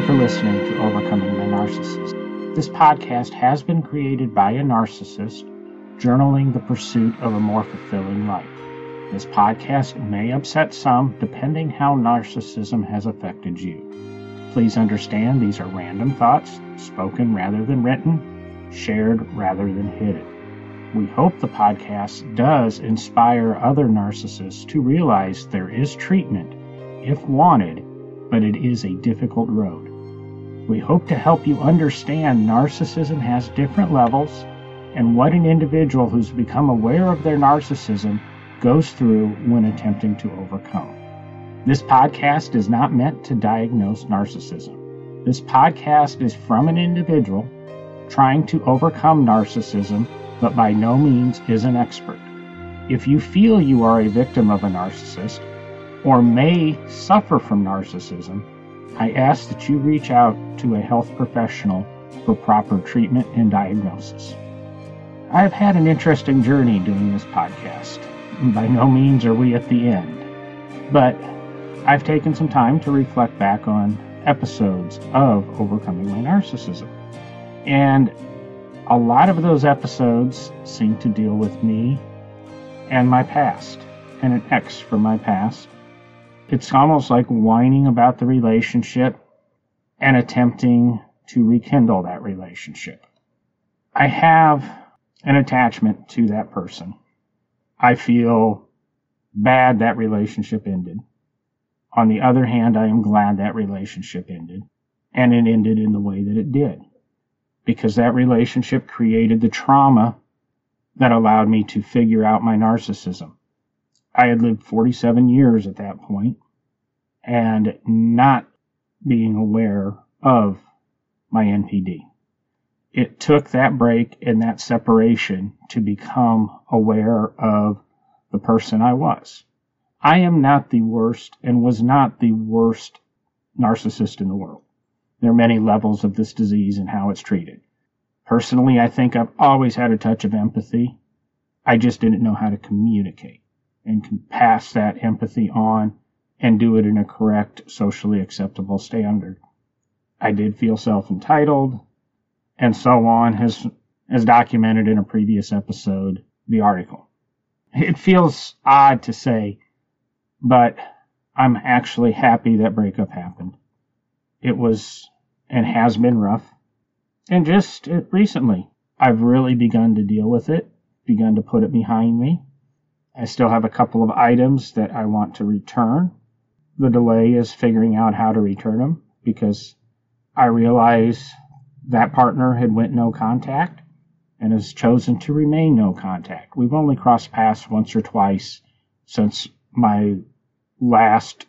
you for listening to Overcoming My Narcissism. This podcast has been created by a narcissist journaling the pursuit of a more fulfilling life. This podcast may upset some depending how narcissism has affected you. Please understand these are random thoughts, spoken rather than written, shared rather than hidden. We hope the podcast does inspire other narcissists to realize there is treatment, if wanted, but it is a difficult road. We hope to help you understand narcissism has different levels and what an individual who's become aware of their narcissism goes through when attempting to overcome. This podcast is not meant to diagnose narcissism. This podcast is from an individual trying to overcome narcissism, but by no means is an expert. If you feel you are a victim of a narcissist or may suffer from narcissism, I ask that you reach out to a health professional for proper treatment and diagnosis. I have had an interesting journey doing this podcast. By no means are we at the end. But I've taken some time to reflect back on episodes of Overcoming My Narcissism. And a lot of those episodes seem to deal with me and my past, and an ex from my past. It's almost like whining about the relationship and attempting to rekindle that relationship. I have an attachment to that person. I feel bad that relationship ended. On the other hand, I am glad that relationship ended and it ended in the way that it did because that relationship created the trauma that allowed me to figure out my narcissism. I had lived 47 years at that point and not being aware of my NPD. It took that break and that separation to become aware of the person I was. I am not the worst and was not the worst narcissist in the world. There are many levels of this disease and how it's treated. Personally, I think I've always had a touch of empathy. I just didn't know how to communicate and can pass that empathy on and do it in a correct, socially acceptable standard. I did feel self entitled and so on, as, as documented in a previous episode, the article. It feels odd to say, but I'm actually happy that breakup happened. It was and has been rough. And just uh, recently, I've really begun to deal with it, begun to put it behind me. I still have a couple of items that I want to return. The delay is figuring out how to return them because I realize that partner had went no contact and has chosen to remain no contact. We've only crossed paths once or twice since my last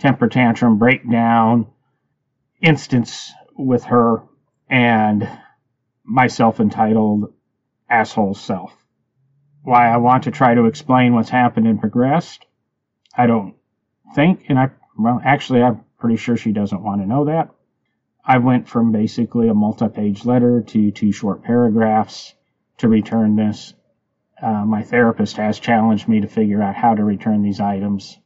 temper tantrum breakdown instance with her and my self entitled asshole self. Why I want to try to explain what's happened and progressed, I don't think, and I, well, actually, I'm pretty sure she doesn't want to know that. I went from basically a multi-page letter to two short paragraphs to return this. Uh, my therapist has challenged me to figure out how to return these items,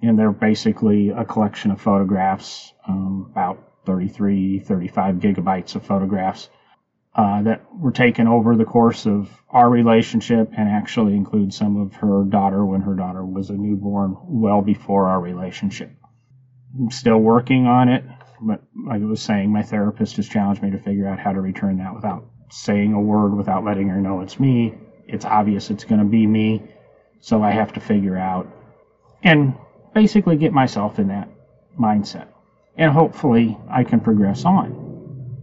and they're basically a collection of photographs, um, about 33, 35 gigabytes of photographs uh, that were taken over the course of our relationship, and actually include some of her daughter when her daughter was a newborn, well before our relationship. I'm still working on it but like I was saying, my therapist has challenged me to figure out how to return that without saying a word, without letting her know it's me. It's obvious it's going to be me, so I have to figure out and basically get myself in that mindset. And hopefully I can progress on,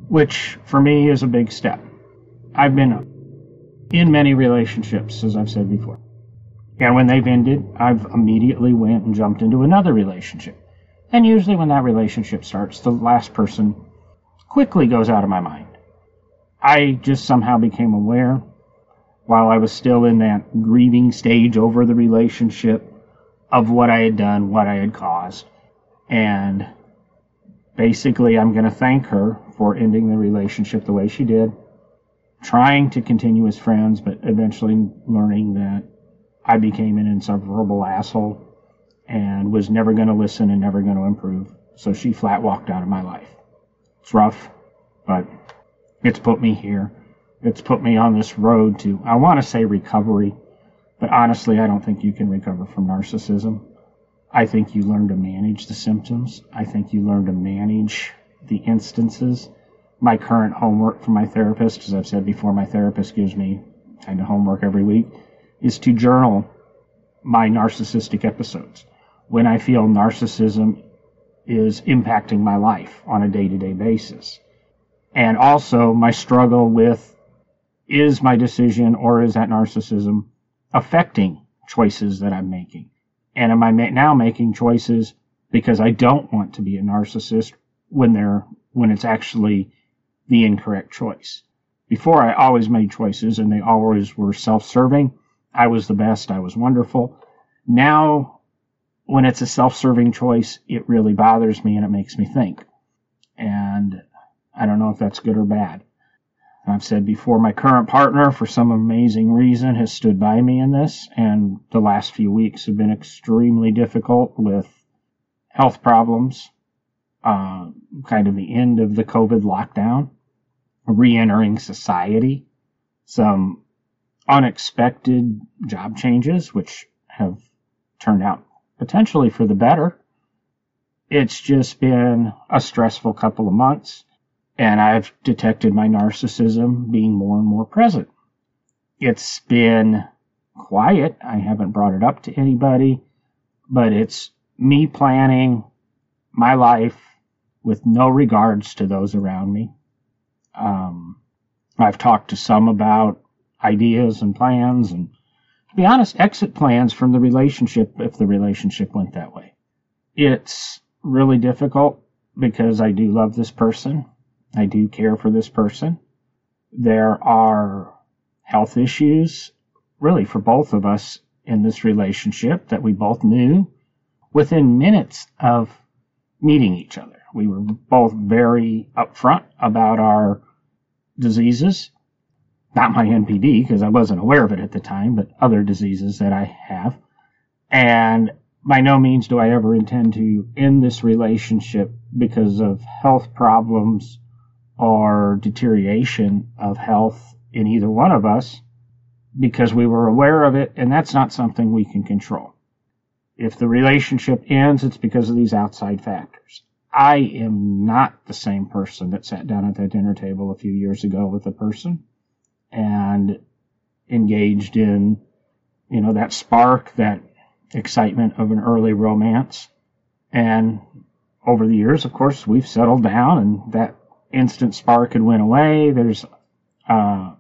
which for me is a big step. I've been in many relationships, as I've said before. And when they've ended, I've immediately went and jumped into another relationship and usually, when that relationship starts, the last person quickly goes out of my mind. I just somehow became aware while I was still in that grieving stage over the relationship of what I had done, what I had caused. And basically, I'm going to thank her for ending the relationship the way she did, trying to continue as friends, but eventually learning that I became an insufferable asshole and was never going to listen and never going to improve. So she flat walked out of my life. It's rough, but it's put me here. It's put me on this road to, I want to say recovery, but honestly, I don't think you can recover from narcissism. I think you learn to manage the symptoms. I think you learn to manage the instances. My current homework from my therapist, as I've said before, my therapist gives me kind of homework every week, is to journal my narcissistic episodes. When I feel narcissism is impacting my life on a day to day basis. And also my struggle with is my decision or is that narcissism affecting choices that I'm making? And am I now making choices because I don't want to be a narcissist when they're, when it's actually the incorrect choice? Before I always made choices and they always were self-serving. I was the best. I was wonderful. Now, when it's a self-serving choice, it really bothers me and it makes me think. And I don't know if that's good or bad. I've said before, my current partner, for some amazing reason, has stood by me in this, and the last few weeks have been extremely difficult with health problems, uh, kind of the end of the COVID lockdown, re entering society, some unexpected job changes, which have turned out potentially for the better. It's just been a stressful couple of months and I've detected my narcissism being more and more present. It's been quiet. I haven't brought it up to anybody, but it's me planning my life with no regards to those around me. Um, I've talked to some about ideas and plans and to be honest, exit plans from the relationship if the relationship went that way. It's really difficult because I do love this person I do care for this person. There are health issues, really, for both of us in this relationship that we both knew within minutes of meeting each other. We were both very upfront about our diseases. Not my NPD, because I wasn't aware of it at the time, but other diseases that I have. And by no means do I ever intend to end this relationship because of health problems or deterioration of health in either one of us because we were aware of it, and that's not something we can control. If the relationship ends, it's because of these outside factors. I am not the same person that sat down at that dinner table a few years ago with a person and engaged in, you know, that spark, that excitement of an early romance. And over the years, of course, we've settled down and that instant spark had went away. There's uh,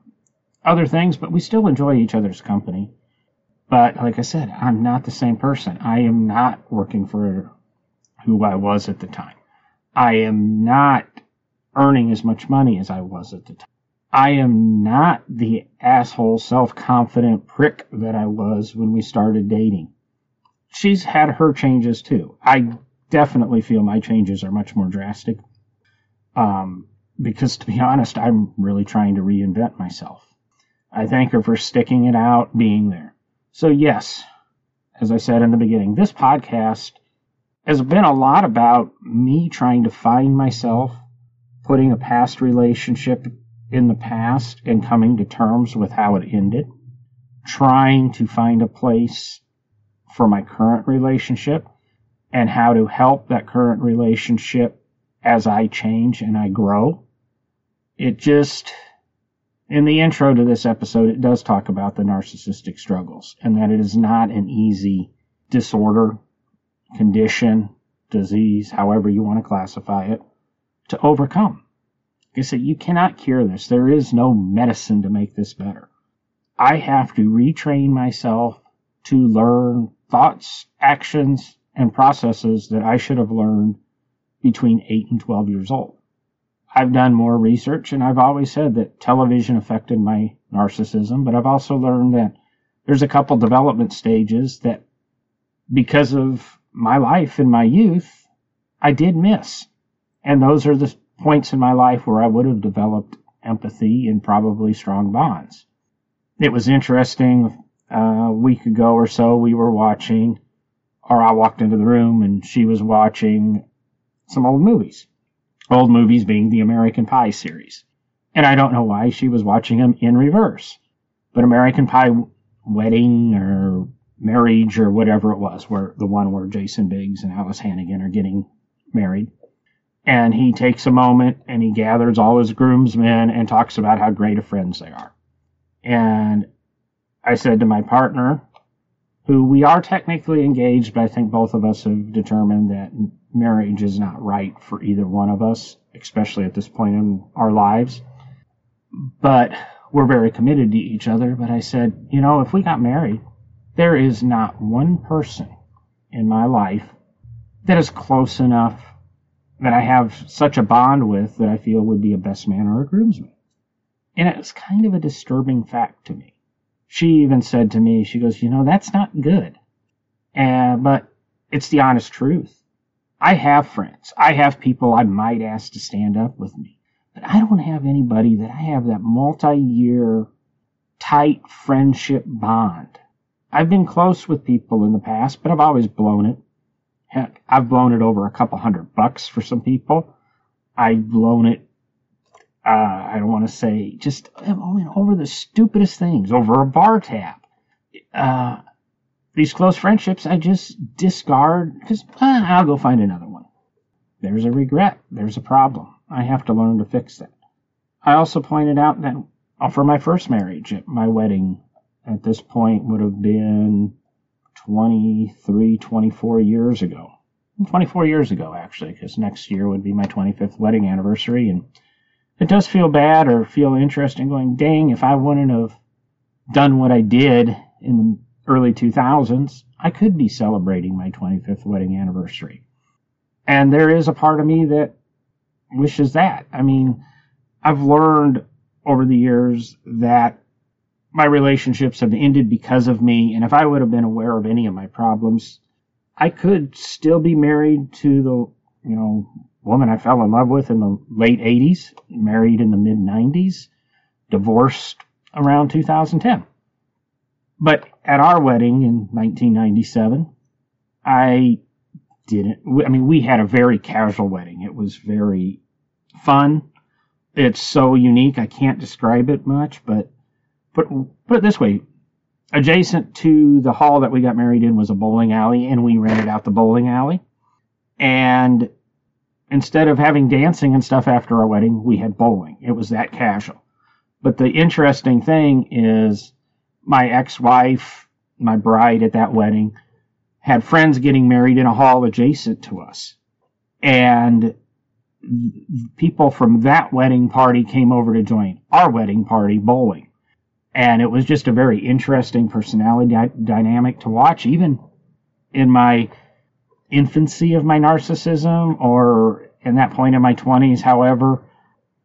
other things, but we still enjoy each other's company. But like I said, I'm not the same person. I am not working for who I was at the time. I am not earning as much money as I was at the time. I am not the asshole, self confident prick that I was when we started dating. She's had her changes too. I definitely feel my changes are much more drastic. Um, because to be honest, I'm really trying to reinvent myself. I thank her for sticking it out, being there. So, yes, as I said in the beginning, this podcast has been a lot about me trying to find myself, putting a past relationship in the past and coming to terms with how it ended, trying to find a place for my current relationship and how to help that current relationship as I change and I grow. It just, in the intro to this episode, it does talk about the narcissistic struggles and that it is not an easy disorder, condition, disease, however you want to classify it, to overcome. Like I said, you cannot cure this. There is no medicine to make this better. I have to retrain myself to learn thoughts, actions, and processes that I should have learned between 8 and 12 years old. I've done more research and I've always said that television affected my narcissism, but I've also learned that there's a couple development stages that because of my life in my youth, I did miss. And those are the points in my life where I would have developed empathy and probably strong bonds. It was interesting. Uh, a week ago or so, we were watching, or I walked into the room and she was watching some old movies. Old movies being the American Pie series. And I don't know why she was watching them in reverse. But American Pie wedding or marriage or whatever it was, where the one where Jason Biggs and Alice Hannigan are getting married. And he takes a moment and he gathers all his groomsmen and talks about how great of friends they are. And I said to my partner, who we are technically engaged, but I think both of us have determined that marriage is not right for either one of us, especially at this point in our lives. But we're very committed to each other. But I said, you know, if we got married, there is not one person in my life that is close enough that I have such a bond with that I feel would be a best man or a groomsman. And it was kind of a disturbing fact to me she even said to me, she goes, you know, that's not good. Uh, but it's the honest truth. I have friends. I have people I might ask to stand up with me. But I don't have anybody that I have that multi-year tight friendship bond. I've been close with people in the past, but I've always blown it. Heck, I've blown it over a couple hundred bucks for some people. I've blown it uh, I don't want to say just I mean, over the stupidest things, over a bar tab. Uh, these close friendships, I just discard because uh, I'll go find another one. There's a regret. There's a problem. I have to learn to fix that. I also pointed out that uh, for my first marriage, at my wedding at this point would have been 23, 24 years ago. 24 years ago, actually, because next year would be my 25th wedding anniversary. And it does feel bad or feel interesting going, dang, if I wouldn't have done what I did in the early 2000s, I could be celebrating my 25th wedding anniversary. And there is a part of me that wishes that. I mean, I've learned over the years that my relationships have ended because of me. And if I would have been aware of any of my problems, I could still be married to the, you know, woman I fell in love with in the late 80s, married in the mid 90s, divorced around 2010. But at our wedding in 1997, I didn't, I mean, we had a very casual wedding. It was very fun. It's so unique. I can't describe it much, but put, put it this way. Adjacent to the hall that we got married in was a bowling alley, and we rented out the bowling alley. And instead of having dancing and stuff after our wedding, we had bowling. It was that casual. But the interesting thing is my ex-wife, my bride at that wedding, had friends getting married in a hall adjacent to us. And people from that wedding party came over to join our wedding party bowling. And it was just a very interesting personality di- dynamic to watch, even in my infancy of my narcissism or in that point in my 20s. However,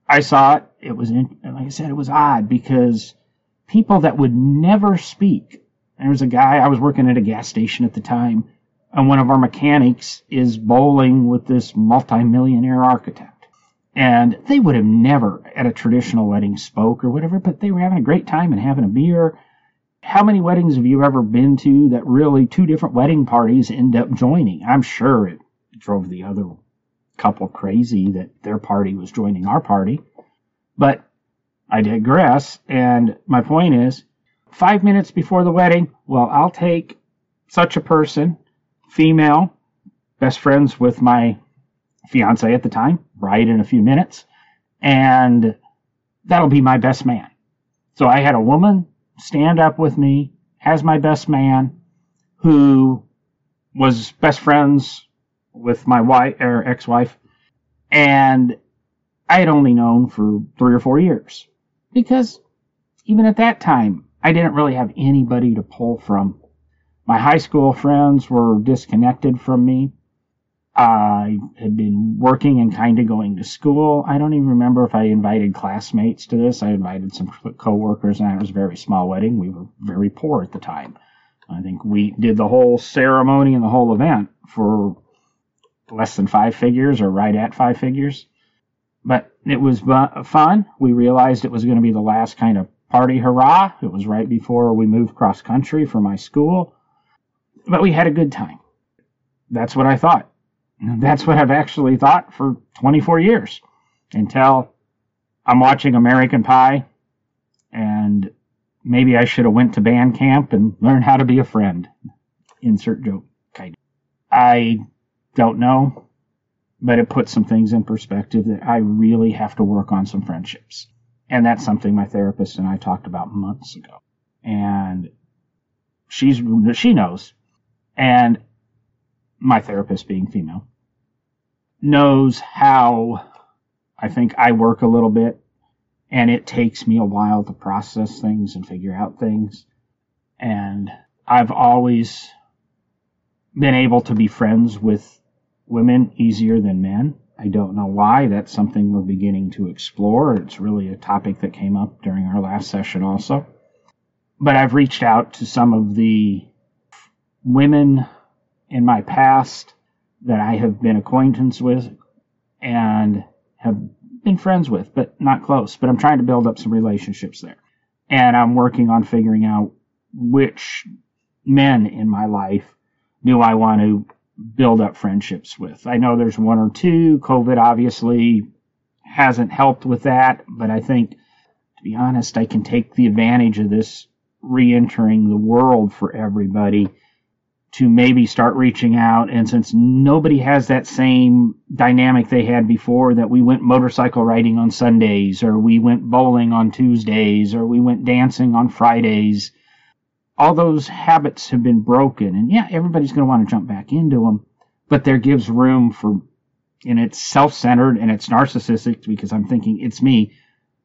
I saw it. It was, like I said, it was odd because people that would never speak. There was a guy, I was working at a gas station at the time, and one of our mechanics is bowling with this multimillionaire architect. And they would have never at a traditional wedding spoke or whatever, but they were having a great time and having a beer how many weddings have you ever been to that really two different wedding parties end up joining? I'm sure it drove the other couple crazy that their party was joining our party. But I digress. And my point is five minutes before the wedding, well, I'll take such a person, female, best friends with my fiance at the time, bride in a few minutes, and that'll be my best man. So I had a woman stand up with me as my best man who was best friends with my wife or ex-wife and I had only known for three or four years because even at that time I didn't really have anybody to pull from. My high school friends were disconnected from me. I had been working and kind of going to school. I don't even remember if I invited classmates to this. I invited some coworkers, and it was a very small wedding. We were very poor at the time. I think we did the whole ceremony and the whole event for less than five figures or right at five figures. But it was fun. We realized it was going to be the last kind of party hurrah. It was right before we moved cross country for my school. But we had a good time. That's what I thought That's what I've actually thought for 24 years until I'm watching American Pie and maybe I should have went to band camp and learned how to be a friend. Insert joke. I don't know, but it puts some things in perspective that I really have to work on some friendships. And that's something my therapist and I talked about months ago. And she's, she knows. And my therapist being female knows how I think I work a little bit and it takes me a while to process things and figure out things. And I've always been able to be friends with women easier than men. I don't know why. That's something we're beginning to explore. It's really a topic that came up during our last session also. But I've reached out to some of the women in my past that I have been acquaintance with and have been friends with, but not close. But I'm trying to build up some relationships there. And I'm working on figuring out which men in my life do I want to build up friendships with. I know there's one or two. COVID obviously hasn't helped with that, but I think, to be honest, I can take the advantage of this re entering the world for everybody to maybe start reaching out. And since nobody has that same dynamic they had before, that we went motorcycle riding on Sundays, or we went bowling on Tuesdays, or we went dancing on Fridays, all those habits have been broken. And yeah, everybody's going to want to jump back into them, but there gives room for, and it's self centered and it's narcissistic because I'm thinking it's me.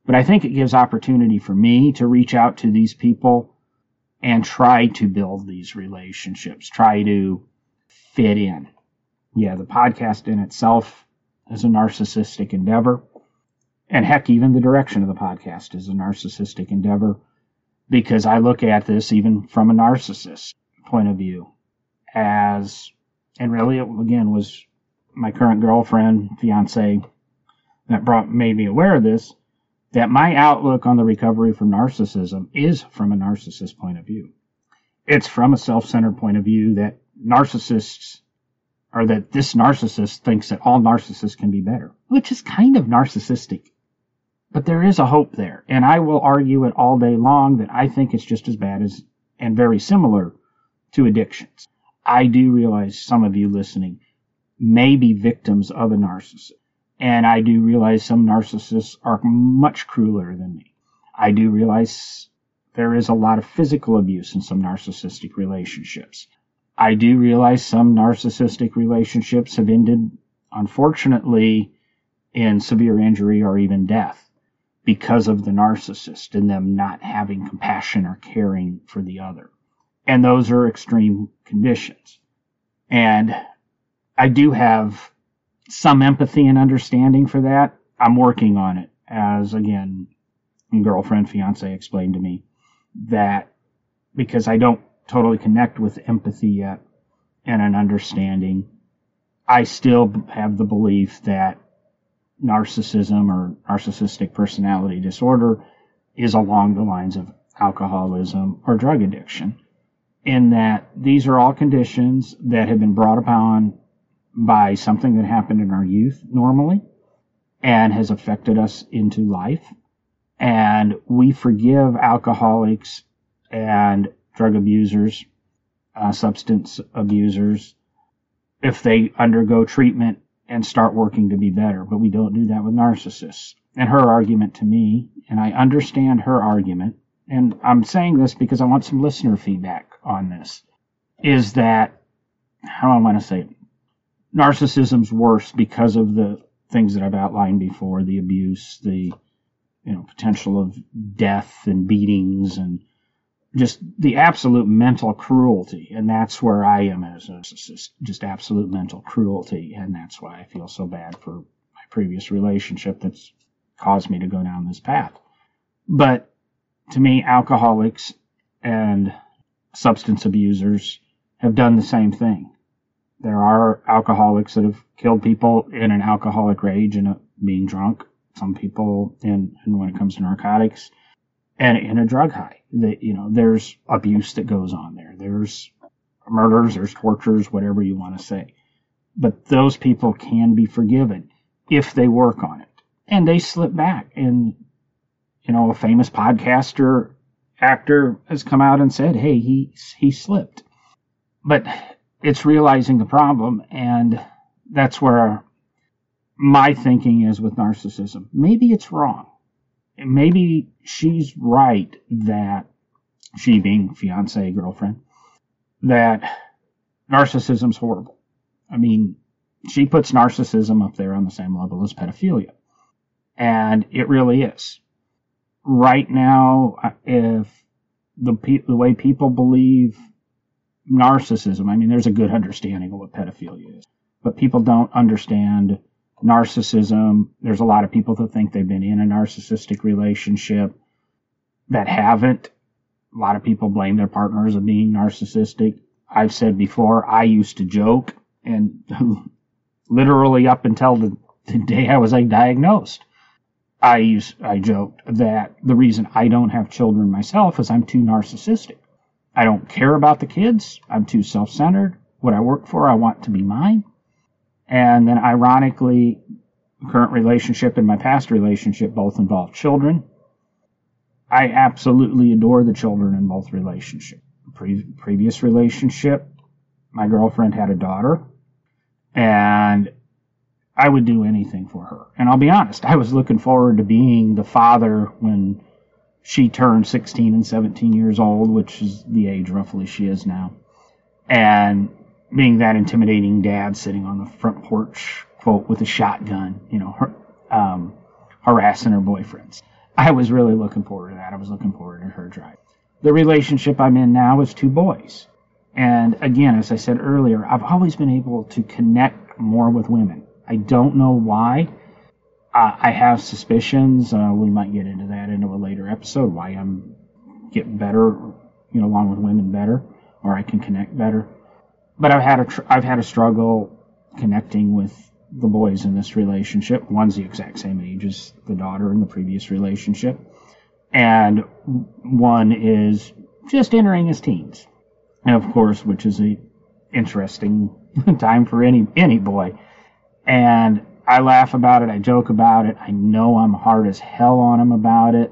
But I think it gives opportunity for me to reach out to these people and try to build these relationships, try to fit in. Yeah, the podcast in itself is a narcissistic endeavor. And heck, even the direction of the podcast is a narcissistic endeavor because I look at this even from a narcissist point of view as, and really it again was my current girlfriend, fiance that brought, made me aware of this that my outlook on the recovery from narcissism is from a narcissist point of view. It's from a self-centered point of view that narcissists or that this narcissist thinks that all narcissists can be better, which is kind of narcissistic. But there is a hope there, and I will argue it all day long that I think it's just as bad as and very similar to addictions. I do realize some of you listening may be victims of a narcissist. And I do realize some narcissists are much crueler than me. I do realize there is a lot of physical abuse in some narcissistic relationships. I do realize some narcissistic relationships have ended, unfortunately, in severe injury or even death because of the narcissist and them not having compassion or caring for the other. And those are extreme conditions. And I do have some empathy and understanding for that. I'm working on it as again, girlfriend, fiance explained to me that because I don't totally connect with empathy yet and an understanding, I still have the belief that narcissism or narcissistic personality disorder is along the lines of alcoholism or drug addiction. In that these are all conditions that have been brought upon by something that happened in our youth normally and has affected us into life. And we forgive alcoholics and drug abusers, uh, substance abusers, if they undergo treatment and start working to be better. But we don't do that with narcissists. And her argument to me, and I understand her argument, and I'm saying this because I want some listener feedback on this, is that, how do I want to say it? Narcissism's worse because of the things that I've outlined before, the abuse, the you know potential of death and beatings and just the absolute mental cruelty. And that's where I am as a narcissist just absolute mental cruelty. And that's why I feel so bad for my previous relationship that's caused me to go down this path. But to me alcoholics and substance abusers have done the same thing there are alcoholics that have killed people in an alcoholic rage and uh, being drunk. Some people in, and when it comes to narcotics and in a drug high, that, you know, there's abuse that goes on there. There's murders, there's tortures, whatever you want to say. But those people can be forgiven if they work on it. And they slip back. And, you know, a famous podcaster actor has come out and said, hey, he, he slipped. But it's realizing the problem. And that's where my thinking is with narcissism. Maybe it's wrong. Maybe she's right that she being fiance, girlfriend, that narcissism's horrible. I mean, she puts narcissism up there on the same level as pedophilia. And it really is. Right now, if the, the way people believe narcissism, I mean, there's a good understanding of what pedophilia is, but people don't understand narcissism. There's a lot of people that think they've been in a narcissistic relationship that haven't. A lot of people blame their partners of being narcissistic. I've said before, I used to joke and literally up until the, the day I was like diagnosed. I used, I joked that the reason I don't have children myself is I'm too narcissistic. I don't care about the kids. I'm too self-centered. What I work for, I want to be mine. And then ironically, current relationship and my past relationship both involve children. I absolutely adore the children in both relationships. Pre- previous relationship, my girlfriend had a daughter, and I would do anything for her. And I'll be honest, I was looking forward to being the father when she turned 16 and 17 years old, which is the age roughly she is now. And being that intimidating dad sitting on the front porch, quote, with a shotgun, you know, her, um, harassing her boyfriends. I was really looking forward to that. I was looking forward to her drive. The relationship I'm in now is two boys. And again, as I said earlier, I've always been able to connect more with women. I don't know why. Uh, I have suspicions. Uh, we might get into that into a later episode. Why I'm getting better, you know, along with women better, or I can connect better. But I've had a tr- I've had a struggle connecting with the boys in this relationship. One's the exact same age as the daughter in the previous relationship, and one is just entering his teens, and of course, which is a interesting time for any any boy. And I laugh about it. I joke about it. I know I'm hard as hell on him about it.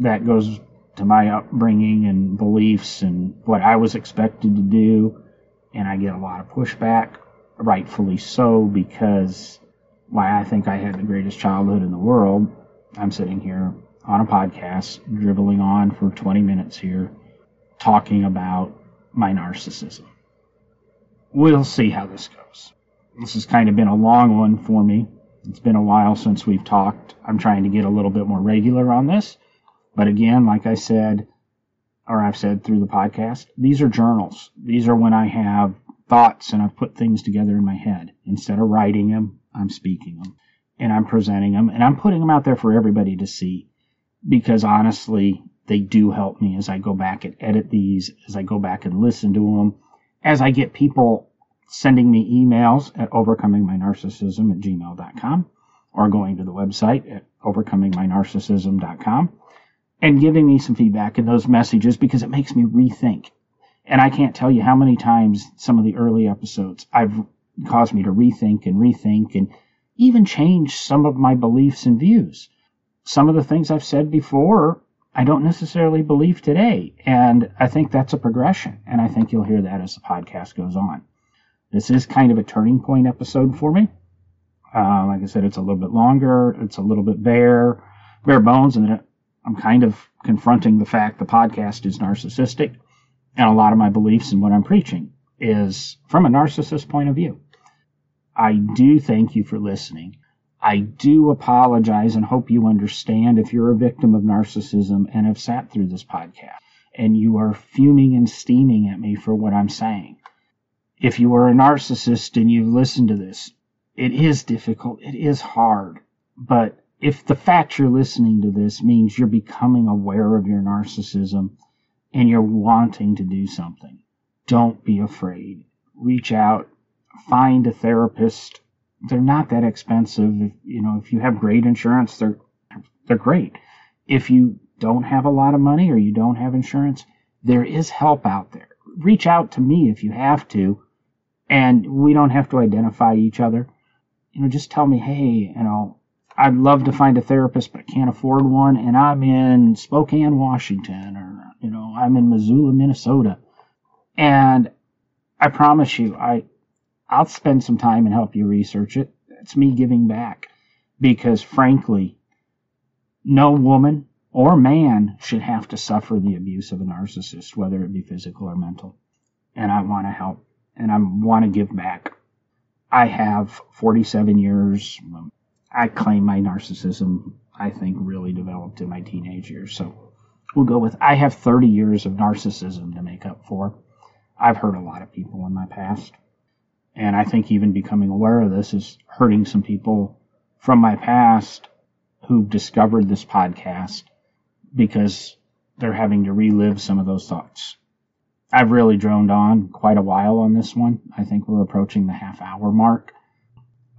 That goes to my upbringing and beliefs and what I was expected to do. And I get a lot of pushback, rightfully so, because why I think I had the greatest childhood in the world. I'm sitting here on a podcast, dribbling on for 20 minutes here, talking about my narcissism. We'll see how this goes. This has kind of been a long one for me. It's been a while since we've talked. I'm trying to get a little bit more regular on this. But again, like I said, or I've said through the podcast, these are journals. These are when I have thoughts and I've put things together in my head. Instead of writing them, I'm speaking them and I'm presenting them and I'm putting them out there for everybody to see because honestly, they do help me as I go back and edit these, as I go back and listen to them, as I get people sending me emails at overcomingmynarcissism at gmail.com or going to the website at overcomingmynarcissism.com and giving me some feedback in those messages because it makes me rethink. And I can't tell you how many times some of the early episodes I've caused me to rethink and rethink and even change some of my beliefs and views. Some of the things I've said before, I don't necessarily believe today. And I think that's a progression. And I think you'll hear that as the podcast goes on. This is kind of a turning point episode for me. Uh, like I said, it's a little bit longer. It's a little bit bare, bare bones, and I'm kind of confronting the fact the podcast is narcissistic, and a lot of my beliefs and what I'm preaching is from a narcissist point of view. I do thank you for listening. I do apologize and hope you understand if you're a victim of narcissism and have sat through this podcast and you are fuming and steaming at me for what I'm saying if you are a narcissist and you've listened to this, it is difficult. It is hard. But if the fact you're listening to this means you're becoming aware of your narcissism and you're wanting to do something, don't be afraid. Reach out, find a therapist. They're not that expensive. If, you know, if you have great insurance, they're they're great. If you don't have a lot of money or you don't have insurance, there is help out there. Reach out to me if you have to And we don't have to identify each other. You know, just tell me, hey, you know, I'd love to find a therapist, but can't afford one, and I'm in Spokane, Washington, or you know, I'm in Missoula, Minnesota, and I promise you, I I'll spend some time and help you research it. It's me giving back, because frankly, no woman or man should have to suffer the abuse of a narcissist, whether it be physical or mental. And I want to help, and I want to give back. I have 47 years I claim my narcissism, I think, really developed in my teenage years. So we'll go with I have 30 years of narcissism to make up for. I've hurt a lot of people in my past. And I think even becoming aware of this is hurting some people from my past who've discovered this podcast because they're having to relive some of those thoughts. I've really droned on quite a while on this one. I think we're approaching the half hour mark.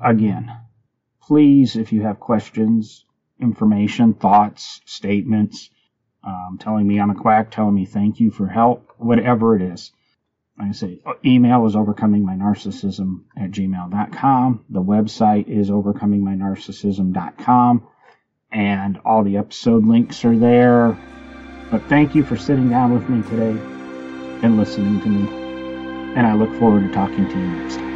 Again, please, if you have questions, information, thoughts, statements, um, telling me I'm a quack, telling me thank you for help, whatever it is. Like I say, email is overcomingmynarcissism at gmail.com. The website is overcomingmynarcissism.com. And all the episode links are there. But thank you for sitting down with me today and listening to me. And I look forward to talking to you next time.